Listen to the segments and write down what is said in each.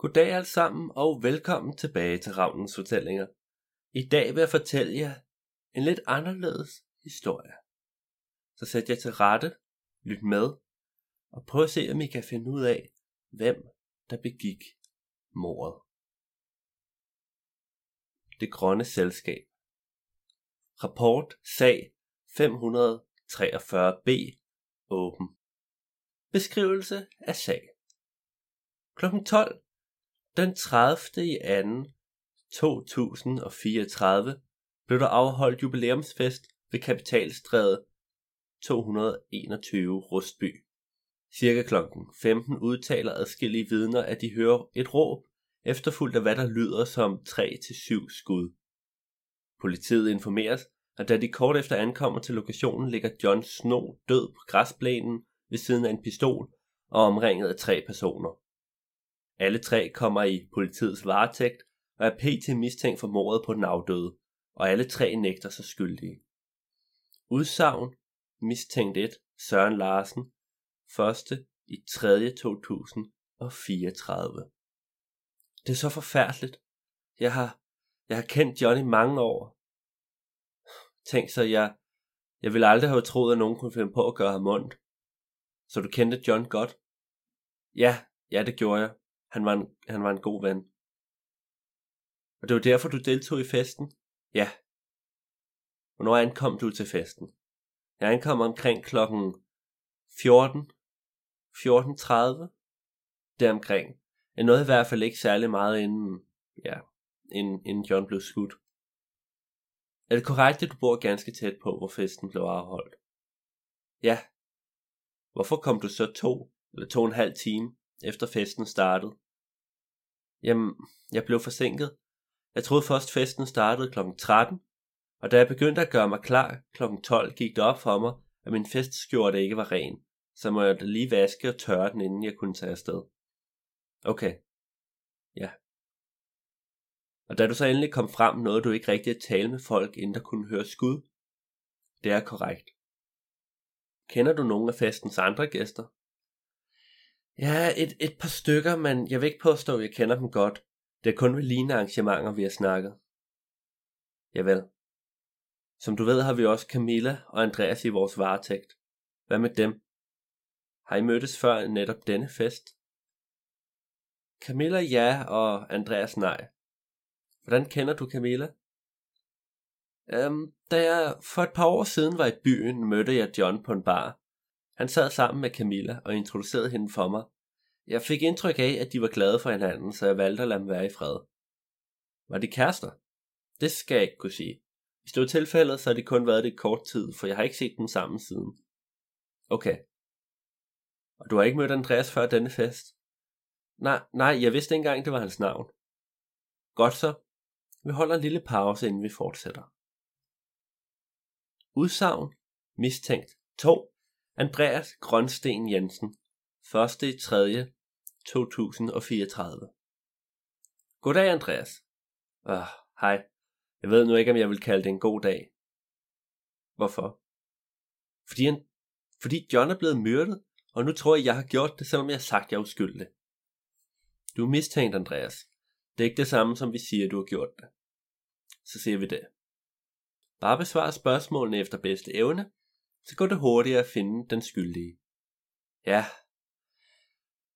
Goddag alle sammen og velkommen tilbage til Ravnens Fortællinger. I dag vil jeg fortælle jer en lidt anderledes historie. Så sæt jer til rette, lyt med og prøv at se om I kan finde ud af, hvem der begik mordet. Det grønne selskab. Rapport sag 543b åben. Beskrivelse af sag. Klokken 12 den 30. i 2. 2034 blev der afholdt jubilæumsfest ved Kapitalstræde 221 Rustby. Cirka kl. 15 udtaler adskillige vidner, at de hører et råb, efterfulgt af hvad der lyder som 3-7 skud. Politiet informeres, at da de kort efter ankommer til lokationen, ligger John Snow død på græsplænen ved siden af en pistol og omringet af tre personer. Alle tre kommer i politiets varetægt og er pt. mistænkt for mordet på den afdøde, og alle tre nægter sig skyldige. Udsagn mistænkt 1 Søren Larsen, 1. i 3. 2034. Det er så forfærdeligt. Jeg har, jeg har kendt Johnny mange år. Tænk så, jeg, jeg ville aldrig have troet, at nogen kunne finde på at gøre ham ondt. Så du kendte John godt? Ja, ja det gjorde jeg. Han var en, han var en god ven. Og det var derfor, du deltog i festen? Ja. Hvornår ankom du til festen? Jeg ankom omkring klokken 14. 14.30. Deromkring. Jeg nåede i hvert fald ikke særlig meget inden, ja, inden, inden John blev skudt. Er det korrekt, at du bor ganske tæt på, hvor festen blev afholdt? Ja. Hvorfor kom du så to eller to og en halv time efter festen startede? Jamen, jeg blev forsinket. Jeg troede først festen startede kl. 13, og da jeg begyndte at gøre mig klar kl. 12, gik det op for mig, at min festskjorte ikke var ren, så må jeg da lige vaske og tørre den, inden jeg kunne tage afsted. Okay. Ja. Og da du så endelig kom frem, nåede du ikke rigtig at tale med folk, inden der kunne høre skud. Det er korrekt. Kender du nogen af festens andre gæster? Ja, et, et par stykker, men jeg vil ikke påstå, at jeg kender dem godt. Det er kun ved lignende arrangementer, vi har snakket. Javel. Som du ved, har vi også Camilla og Andreas i vores varetægt. Hvad med dem? Har I mødtes før netop denne fest? Camilla ja, og Andreas nej. Hvordan kender du Camilla? Øhm, da jeg for et par år siden var i byen, mødte jeg John på en bar. Han sad sammen med Camilla og introducerede hende for mig. Jeg fik indtryk af, at de var glade for hinanden, så jeg valgte at lade dem være i fred. Var de kærester? Det skal jeg ikke kunne sige. Hvis det var tilfældet, så har det kun været det kort tid, for jeg har ikke set dem sammen siden. Okay. Og du har ikke mødt Andreas før denne fest? Nej, nej, jeg vidste ikke engang, det var hans navn. Godt så. Vi holder en lille pause, inden vi fortsætter. Udsagn. Mistænkt. 2. Andreas Grønsten Jensen, 1. i 3. 2034. Goddag, Andreas. Øh, hej. Jeg ved nu ikke, om jeg vil kalde det en god dag. Hvorfor? Fordi, han, fordi John er blevet myrdet, og nu tror jeg, jeg har gjort det, selvom jeg har sagt, jeg er uskyldig. Du er mistænkt, Andreas. Det er ikke det samme, som vi siger, du har gjort det. Så siger vi det. Bare besvar spørgsmålene efter bedste evne, så går det hurtigere at finde den skyldige. Ja.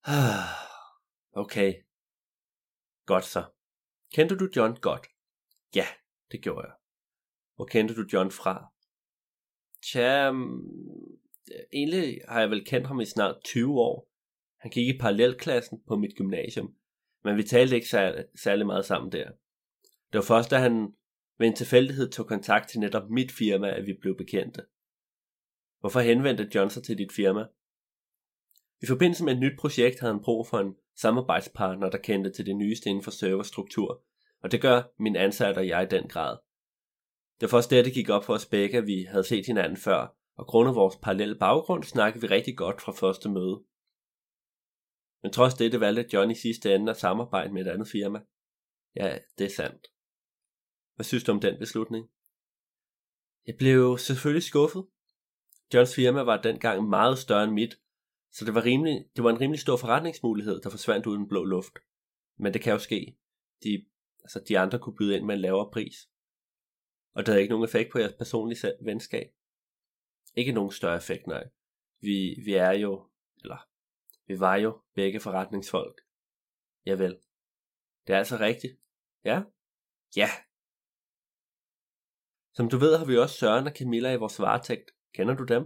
Okay. Godt så. Kendte du John godt? Ja, det gjorde jeg. Hvor kendte du John fra? Tja, mm, egentlig har jeg vel kendt ham i snart 20 år. Han gik i parallelklassen på mit gymnasium, men vi talte ikke særlig, særlig meget sammen der. Det var først, da han ved en tilfældighed tog kontakt til netop mit firma, at vi blev bekendte. Hvorfor henvendte John sig til dit firma? I forbindelse med et nyt projekt havde han brug for en samarbejdspartner, der kendte til det nyeste inden for serverstruktur, og det gør min ansatte og jeg i den grad. Det var først der, det gik op for os begge, at vi havde set hinanden før, og grundet vores parallelle baggrund snakkede vi rigtig godt fra første møde. Men trods dette valgte John i sidste ende at samarbejde med et andet firma. Ja, det er sandt. Hvad synes du om den beslutning? Jeg blev selvfølgelig skuffet, Johns firma var dengang meget større end mit, så det var, rimelig, det var en rimelig stor forretningsmulighed, der forsvandt uden blå luft. Men det kan jo ske. De, altså, de andre kunne byde ind med en lavere pris. Og det havde ikke nogen effekt på jeres personlige venskab. Ikke nogen større effekt, nej. Vi, vi er jo, eller vi var jo begge forretningsfolk. Javel. Det er altså rigtigt. Ja? Ja. Som du ved, har vi også Søren og Camilla i vores varetægt. Kender du dem?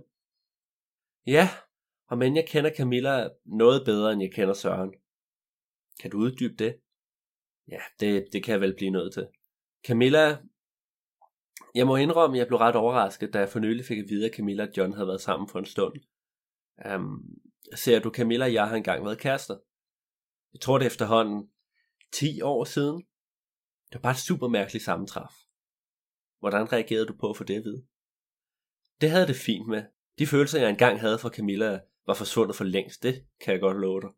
Ja, og men jeg kender Camilla noget bedre, end jeg kender Søren. Kan du uddybe det? Ja, det, det kan jeg vel blive nødt til. Camilla, jeg må indrømme, at jeg blev ret overrasket, da jeg for nylig fik at vide, at Camilla og John havde været sammen for en stund. Um, ser du, Camilla og jeg har engang været kærester. Jeg tror det efterhånden 10 år siden. Det var bare et super mærkeligt sammentræf. Hvordan reagerede du på at få det at vide? Det havde det fint med. De følelser, jeg engang havde for Camilla, var forsvundet for længst. Det kan jeg godt love dig.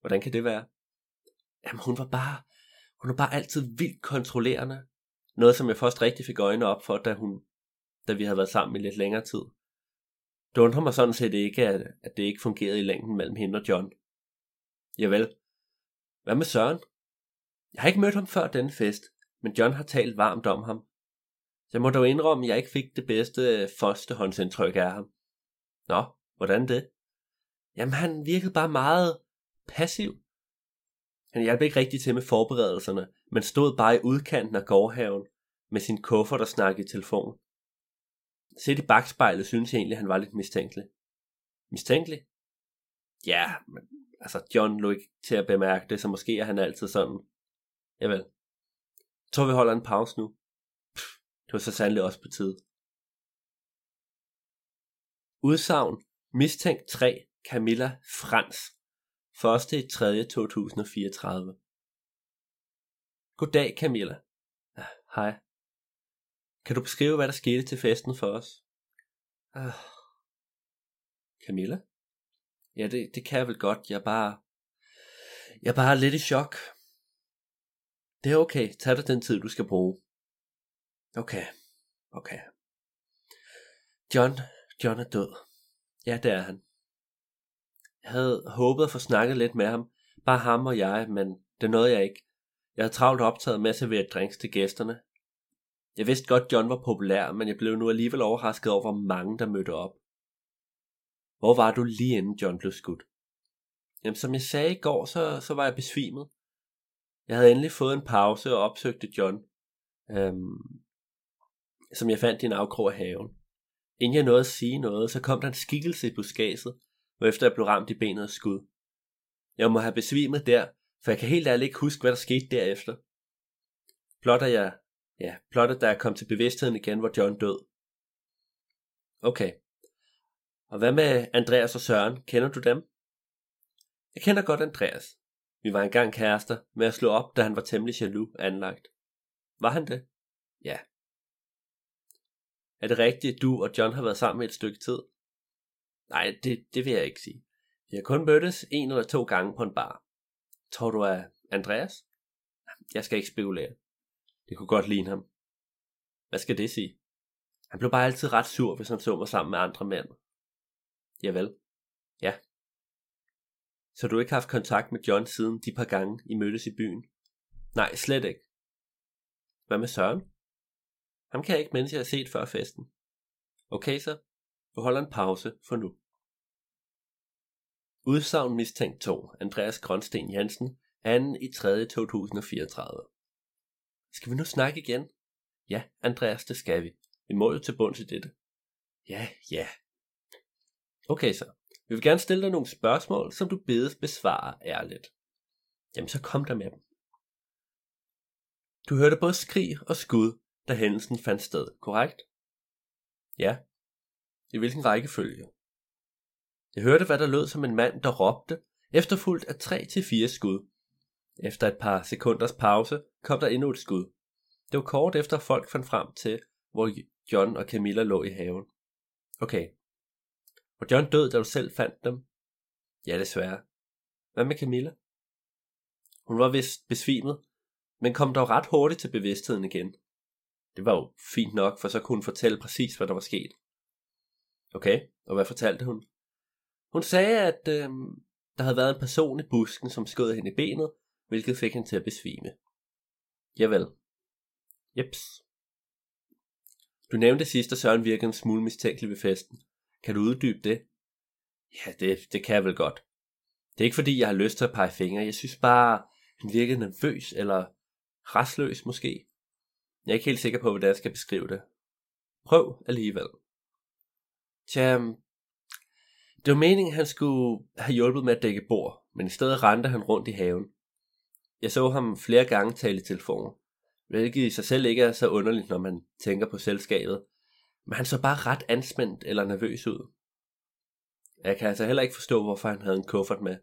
Hvordan kan det være? Jamen, hun var bare, hun var bare altid vildt kontrollerende. Noget, som jeg først rigtig fik øjnene op for, da, hun, da vi havde været sammen i lidt længere tid. Det undrer mig sådan set ikke, at, at det ikke fungerede i længden mellem hende og John. Javel. Hvad med Søren? Jeg har ikke mødt ham før denne fest, men John har talt varmt om ham. Jeg må dog indrømme, at jeg ikke fik det bedste øh, førstehåndsindtryk af ham. Nå, hvordan det? Jamen, han virkede bare meget passiv. Han hjalp ikke rigtig til med forberedelserne, men stod bare i udkanten af gårdhaven med sin kuffert og snakkede i telefon. Set i bagspejlet synes jeg egentlig, han var lidt mistænkelig. Mistænkelig? Ja, men altså John lå ikke til at bemærke det, så måske er han altid sådan. Javel. Jeg tror vi holder en pause nu. Det var så sandelig også på tide. Udsagn. Mistænkt 3. Camilla Frans. 1. i 3. 2034. Goddag Camilla. Hej. Kan du beskrive, hvad der skete til festen for os? Uh. Camilla? Ja, det, det kan jeg vel godt. Jeg er bare... Jeg er bare lidt i chok. Det er okay. Tag dig den tid, du skal bruge. Okay. Okay. John, John er død. Ja, det er han. Jeg havde håbet at få snakket lidt med ham. Bare ham og jeg, men det nåede jeg ikke. Jeg havde travlt optaget med at servere drinks til gæsterne. Jeg vidste godt, John var populær, men jeg blev nu alligevel overrasket over, hvor mange der mødte op. Hvor var du lige inden John blev skudt? Jamen, som jeg sagde i går, så, så var jeg besvimet. Jeg havde endelig fået en pause og opsøgte John, øhm, som jeg fandt i en afkrog af haven. Inden jeg nåede at sige noget, så kom der en skikkelse i buskaget, efter jeg blev ramt i benet af skud. Jeg må have besvimet der, for jeg kan helt ærligt ikke huske, hvad der skete derefter. Blot at jeg, ja, blot at da jeg kom til bevidstheden igen, hvor John død. Okay. Og hvad med Andreas og Søren? Kender du dem? Jeg kender godt Andreas. Vi var engang kærester men jeg slog op, da han var temmelig jaloux anlagt. Var han det? Ja. Er det rigtigt, at du og John har været sammen et stykke tid? Nej, det, det vil jeg ikke sige. Vi har kun mødtes en eller to gange på en bar. Tror du af Andreas? Jeg skal ikke spekulere. Det kunne godt ligne ham. Hvad skal det sige? Han blev bare altid ret sur, hvis han så mig sammen med andre mænd. Javel. Ja. Så du har ikke haft kontakt med John siden de par gange, I mødtes i byen? Nej, slet ikke. Hvad med Søren? Ham kan jeg ikke mens jeg har set før festen. Okay så, du holder en pause for nu. Udsagn mistænkt 2. Andreas Grønsten Jensen. 2. i 3. 2034. Skal vi nu snakke igen? Ja, Andreas, det skal vi. Vi må jo til bunds i dette. Ja, ja. Okay så. Vi vil gerne stille dig nogle spørgsmål, som du bedes besvare ærligt. Jamen så kom der med dem. Du hørte både skrig og skud, da hændelsen fandt sted, korrekt? Ja. I hvilken rækkefølge? Jeg hørte, hvad der lød som en mand, der råbte, efterfulgt af tre til fire skud. Efter et par sekunders pause kom der endnu et skud. Det var kort efter, folk fandt frem til, hvor John og Camilla lå i haven. Okay. Var John død, da du selv fandt dem? Ja, desværre. Hvad med Camilla? Hun var vist besvimet, men kom dog ret hurtigt til bevidstheden igen. Det var jo fint nok, for så kunne hun fortælle præcis, hvad der var sket. Okay, og hvad fortalte hun? Hun sagde, at øh, der havde været en person i busken, som skød hende i benet, hvilket fik hende til at besvime. Javel. Jeps. Du nævnte sidst, at Søren virkede en smule mistænkelig ved festen. Kan du uddybe det? Ja, det, det kan jeg vel godt. Det er ikke fordi, jeg har lyst til at pege fingre. Jeg synes bare, han virkede nervøs eller rastløs måske. Jeg er ikke helt sikker på, hvordan jeg skal beskrive det. Prøv alligevel. Tja, mm, det var meningen, at han skulle have hjulpet med at dække bord, men i stedet rendte han rundt i haven. Jeg så ham flere gange tale i telefonen, hvilket i sig selv ikke er så underligt, når man tænker på selskabet. Men han så bare ret anspændt eller nervøs ud. Jeg kan altså heller ikke forstå, hvorfor han havde en kuffert med.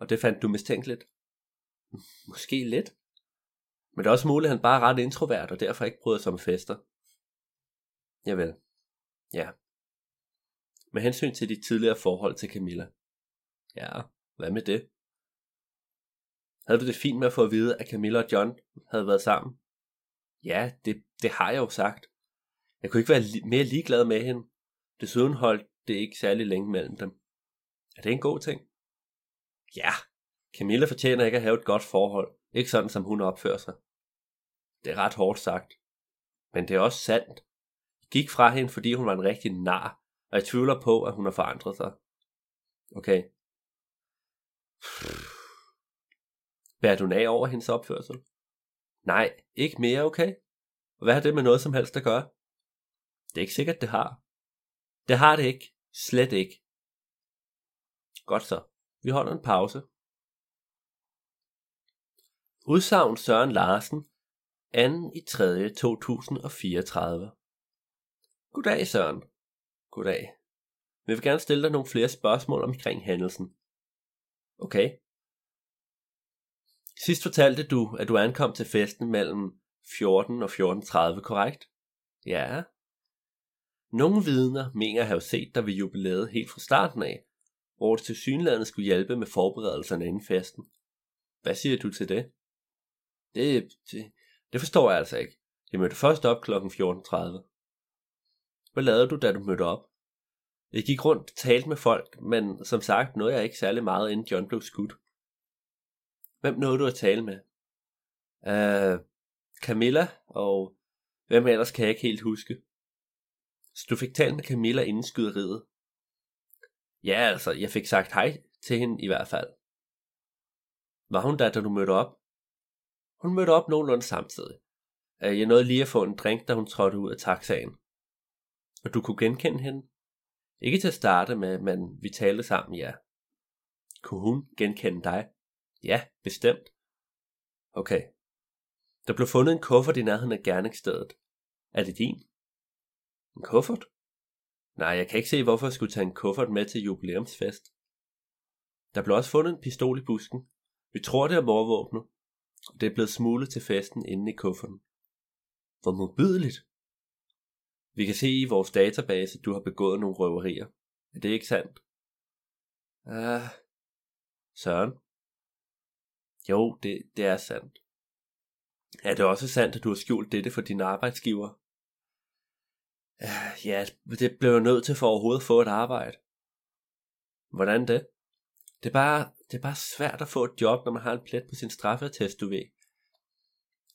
Og det fandt du mistænkeligt? Måske lidt. Men det er også muligt, at han bare er ret introvert, og derfor ikke bryder sig om fester. Javel. Ja. Med hensyn til de tidligere forhold til Camilla. Ja, hvad med det? Havde du det fint med at få at vide, at Camilla og John havde været sammen? Ja, det, det har jeg jo sagt. Jeg kunne ikke være li- mere ligeglad med hende. Desuden holdt det ikke særlig længe mellem dem. Er det en god ting? Ja, Camilla fortjener ikke at have et godt forhold. Ikke sådan, som hun opfører sig. Det er ret hårdt sagt. Men det er også sandt. Jeg gik fra hende, fordi hun var en rigtig nar, og jeg tvivler på, at hun har forandret sig. Okay. Bærer du af over hendes opførsel? Nej, ikke mere, okay? Hvad har det med noget som helst at gøre? Det er ikke sikkert, det har. Det har det ikke. Slet ikke. Godt så. Vi holder en pause. Udsagn Søren Larsen, 2. i 3. 2034. Goddag Søren. Goddag. Vi vil gerne stille dig nogle flere spørgsmål omkring hændelsen. Okay. Sidst fortalte du, at du ankom til festen mellem 14 og 14.30, korrekt? Ja. Nogle vidner mener at have set dig ved jubilæet helt fra starten af, hvor du til synlandet skulle hjælpe med forberedelserne inden festen. Hvad siger du til det? Det, det, det forstår jeg altså ikke. Jeg mødte først op kl. 14.30. Hvad lavede du, da du mødte op? Jeg gik rundt og talte med folk, men som sagt nåede jeg ikke særlig meget, inden John blev skudt. Hvem nåede du at tale med? Uh, Camilla, og hvem ellers kan jeg ikke helt huske. Så du fik talt med Camilla inden skyderiet? Ja, altså, jeg fik sagt hej til hende i hvert fald. Var hun der, da du mødte op? Hun mødte op nogenlunde samtidig. Øh, jeg nåede lige at få en drink, da hun trådte ud af taxaen. Og du kunne genkende hende? Ikke til at starte med, men vi talte sammen, ja. Kunne hun genkende dig? Ja, bestemt. Okay. Der blev fundet en kuffert i nærheden af gerningsstedet. Er det din? En kuffert? Nej, jeg kan ikke se, hvorfor jeg skulle tage en kuffert med til jubilæumsfest. Der blev også fundet en pistol i busken. Vi tror, det er morvåbnet. Og det er blevet smuglet til festen inde i kufferten. Hvor modbydeligt. Vi kan se i vores database, at du har begået nogle røverier. Er det ikke sandt? Ah, Søren? Jo, det, det er sandt. Er det også sandt, at du har skjult dette for din arbejdsgiver? Ah, ja, det blev jeg nødt til for overhovedet at få et arbejde. Hvordan det? Det er, bare, det er bare svært at få et job, når man har en plet på sin straffetest, du ved.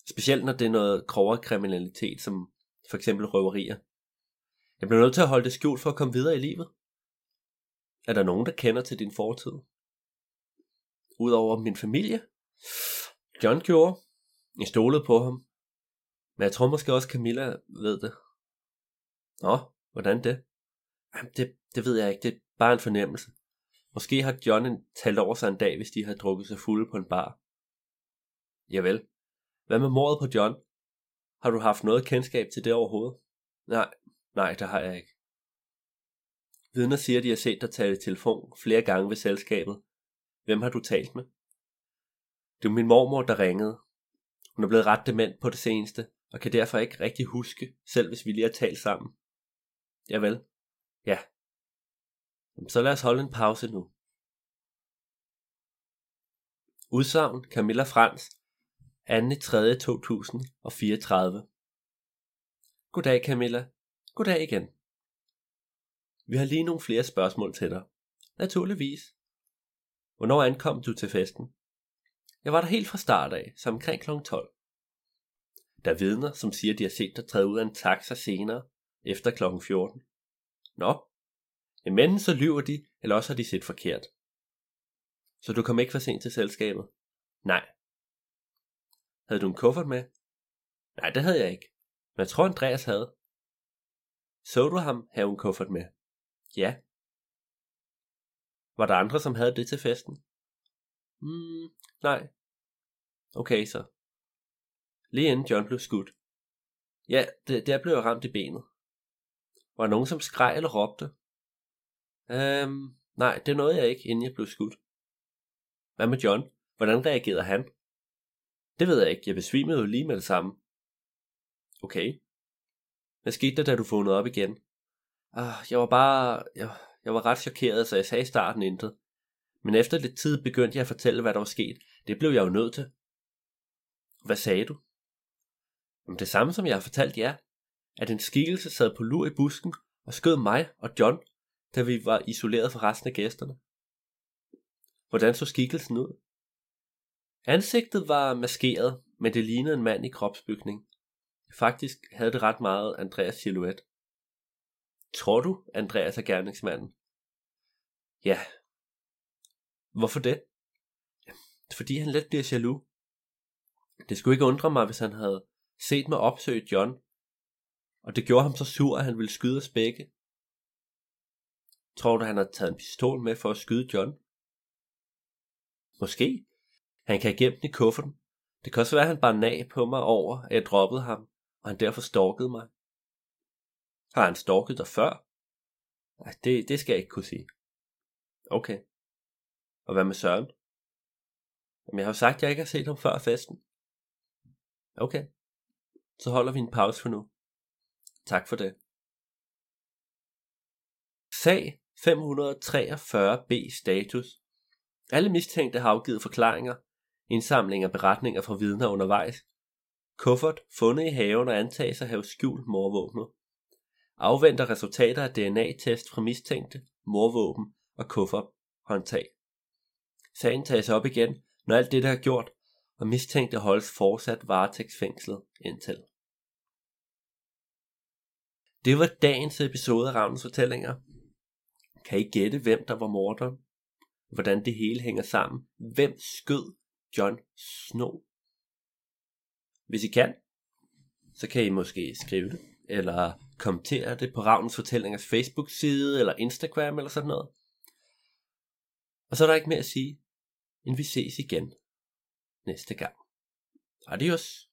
Specielt når det er noget grovere kriminalitet, som for eksempel røverier. Jeg bliver nødt til at holde det skjult for at komme videre i livet. Er der nogen, der kender til din fortid? Udover min familie? John gjorde. Jeg stolede på ham. Men jeg tror måske også Camilla ved det. Nå, hvordan det? Jamen, det, det ved jeg ikke. Det er bare en fornemmelse. Måske har John talt over sig en dag, hvis de har drukket sig fulde på en bar. Javel. Hvad med mordet på John? Har du haft noget kendskab til det overhovedet? Nej, nej, det har jeg ikke. Vidner siger, at de har set dig tale i telefon flere gange ved selskabet. Hvem har du talt med? Det er min mormor, der ringede. Hun er blevet ret dement på det seneste, og kan derfor ikke rigtig huske, selv hvis vi lige har talt sammen. Javel. Ja. Så lad os holde en pause nu. Udsagn Camilla Frans 2. 3. 2034 Goddag Camilla. Goddag igen. Vi har lige nogle flere spørgsmål til dig. Naturligvis. Hvornår ankom du til festen? Jeg var der helt fra start af, så omkring kl. 12. Der er vidner, som siger, de har set dig træde ud af en taxa senere, efter kl. 14. Nå, men så lyver de, eller også har de set forkert. Så du kom ikke for sent til selskabet? Nej. Havde du en kuffert med? Nej, det havde jeg ikke. Men jeg tror, Andreas havde. Så du ham have en kuffert med? Ja. Var der andre, som havde det til festen? Hmm, nej. Okay så. Lige inden John blev skudt. Ja, det, der blev jeg ramt i benet. Var der nogen, som skreg eller råbte? Øhm, nej, det nåede jeg ikke, inden jeg blev skudt. Hvad med John? Hvordan reagerede han? Det ved jeg ikke, jeg besvimede jo lige med det samme. Okay. Hvad skete der, da du vågnede op igen? Ah, jeg var bare... Jeg, jeg var ret chokeret, så jeg sagde i starten intet. Men efter lidt tid begyndte jeg at fortælle, hvad der var sket. Det blev jeg jo nødt til. Hvad sagde du? Jamen det samme som jeg har fortalt jer. At en skikkelse sad på lur i busken og skød mig og John, da vi var isoleret fra resten af gæsterne. Hvordan så skikkelsen ud? Ansigtet var maskeret, men det lignede en mand i kropsbygning. Faktisk havde det ret meget Andreas silhuet. Tror du, Andreas er gerningsmanden? Ja. Hvorfor det? Fordi han let bliver jaloux. Det skulle ikke undre mig, hvis han havde set mig opsøge John, og det gjorde ham så sur, at han ville skyde os begge. Tror du, han har taget en pistol med for at skyde John? Måske. Han kan have gemt den i kufferten. Det kan også være, at han bare nag på mig over, at jeg droppede ham, og han derfor stalkede mig. Har han stalket dig før? Nej, det, det skal jeg ikke kunne sige. Okay. Og hvad med Søren? Jamen, jeg har jo sagt, at jeg ikke har set ham før festen. Okay. Så holder vi en pause for nu. Tak for det. Sag 543b status. Alle mistænkte har afgivet forklaringer, indsamling af beretninger fra vidner undervejs. Kuffert fundet i haven og antages at have skjult morvåbnet. Afventer resultater af DNA-test fra mistænkte, morvåben og kuffert håndtag. Sagen tages op igen, når alt det, er gjort, og mistænkte holdes fortsat varetægtsfængslet indtil. Det var dagens episode af Ravnens Fortællinger. Kan I gætte, hvem der var morderen? Hvordan det hele hænger sammen? Hvem skød John Snow? Hvis I kan, så kan I måske skrive det, eller kommentere det på Ravnens Fortællingers Facebook-side, eller Instagram, eller sådan noget. Og så er der ikke mere at sige, end vi ses igen næste gang. Adios.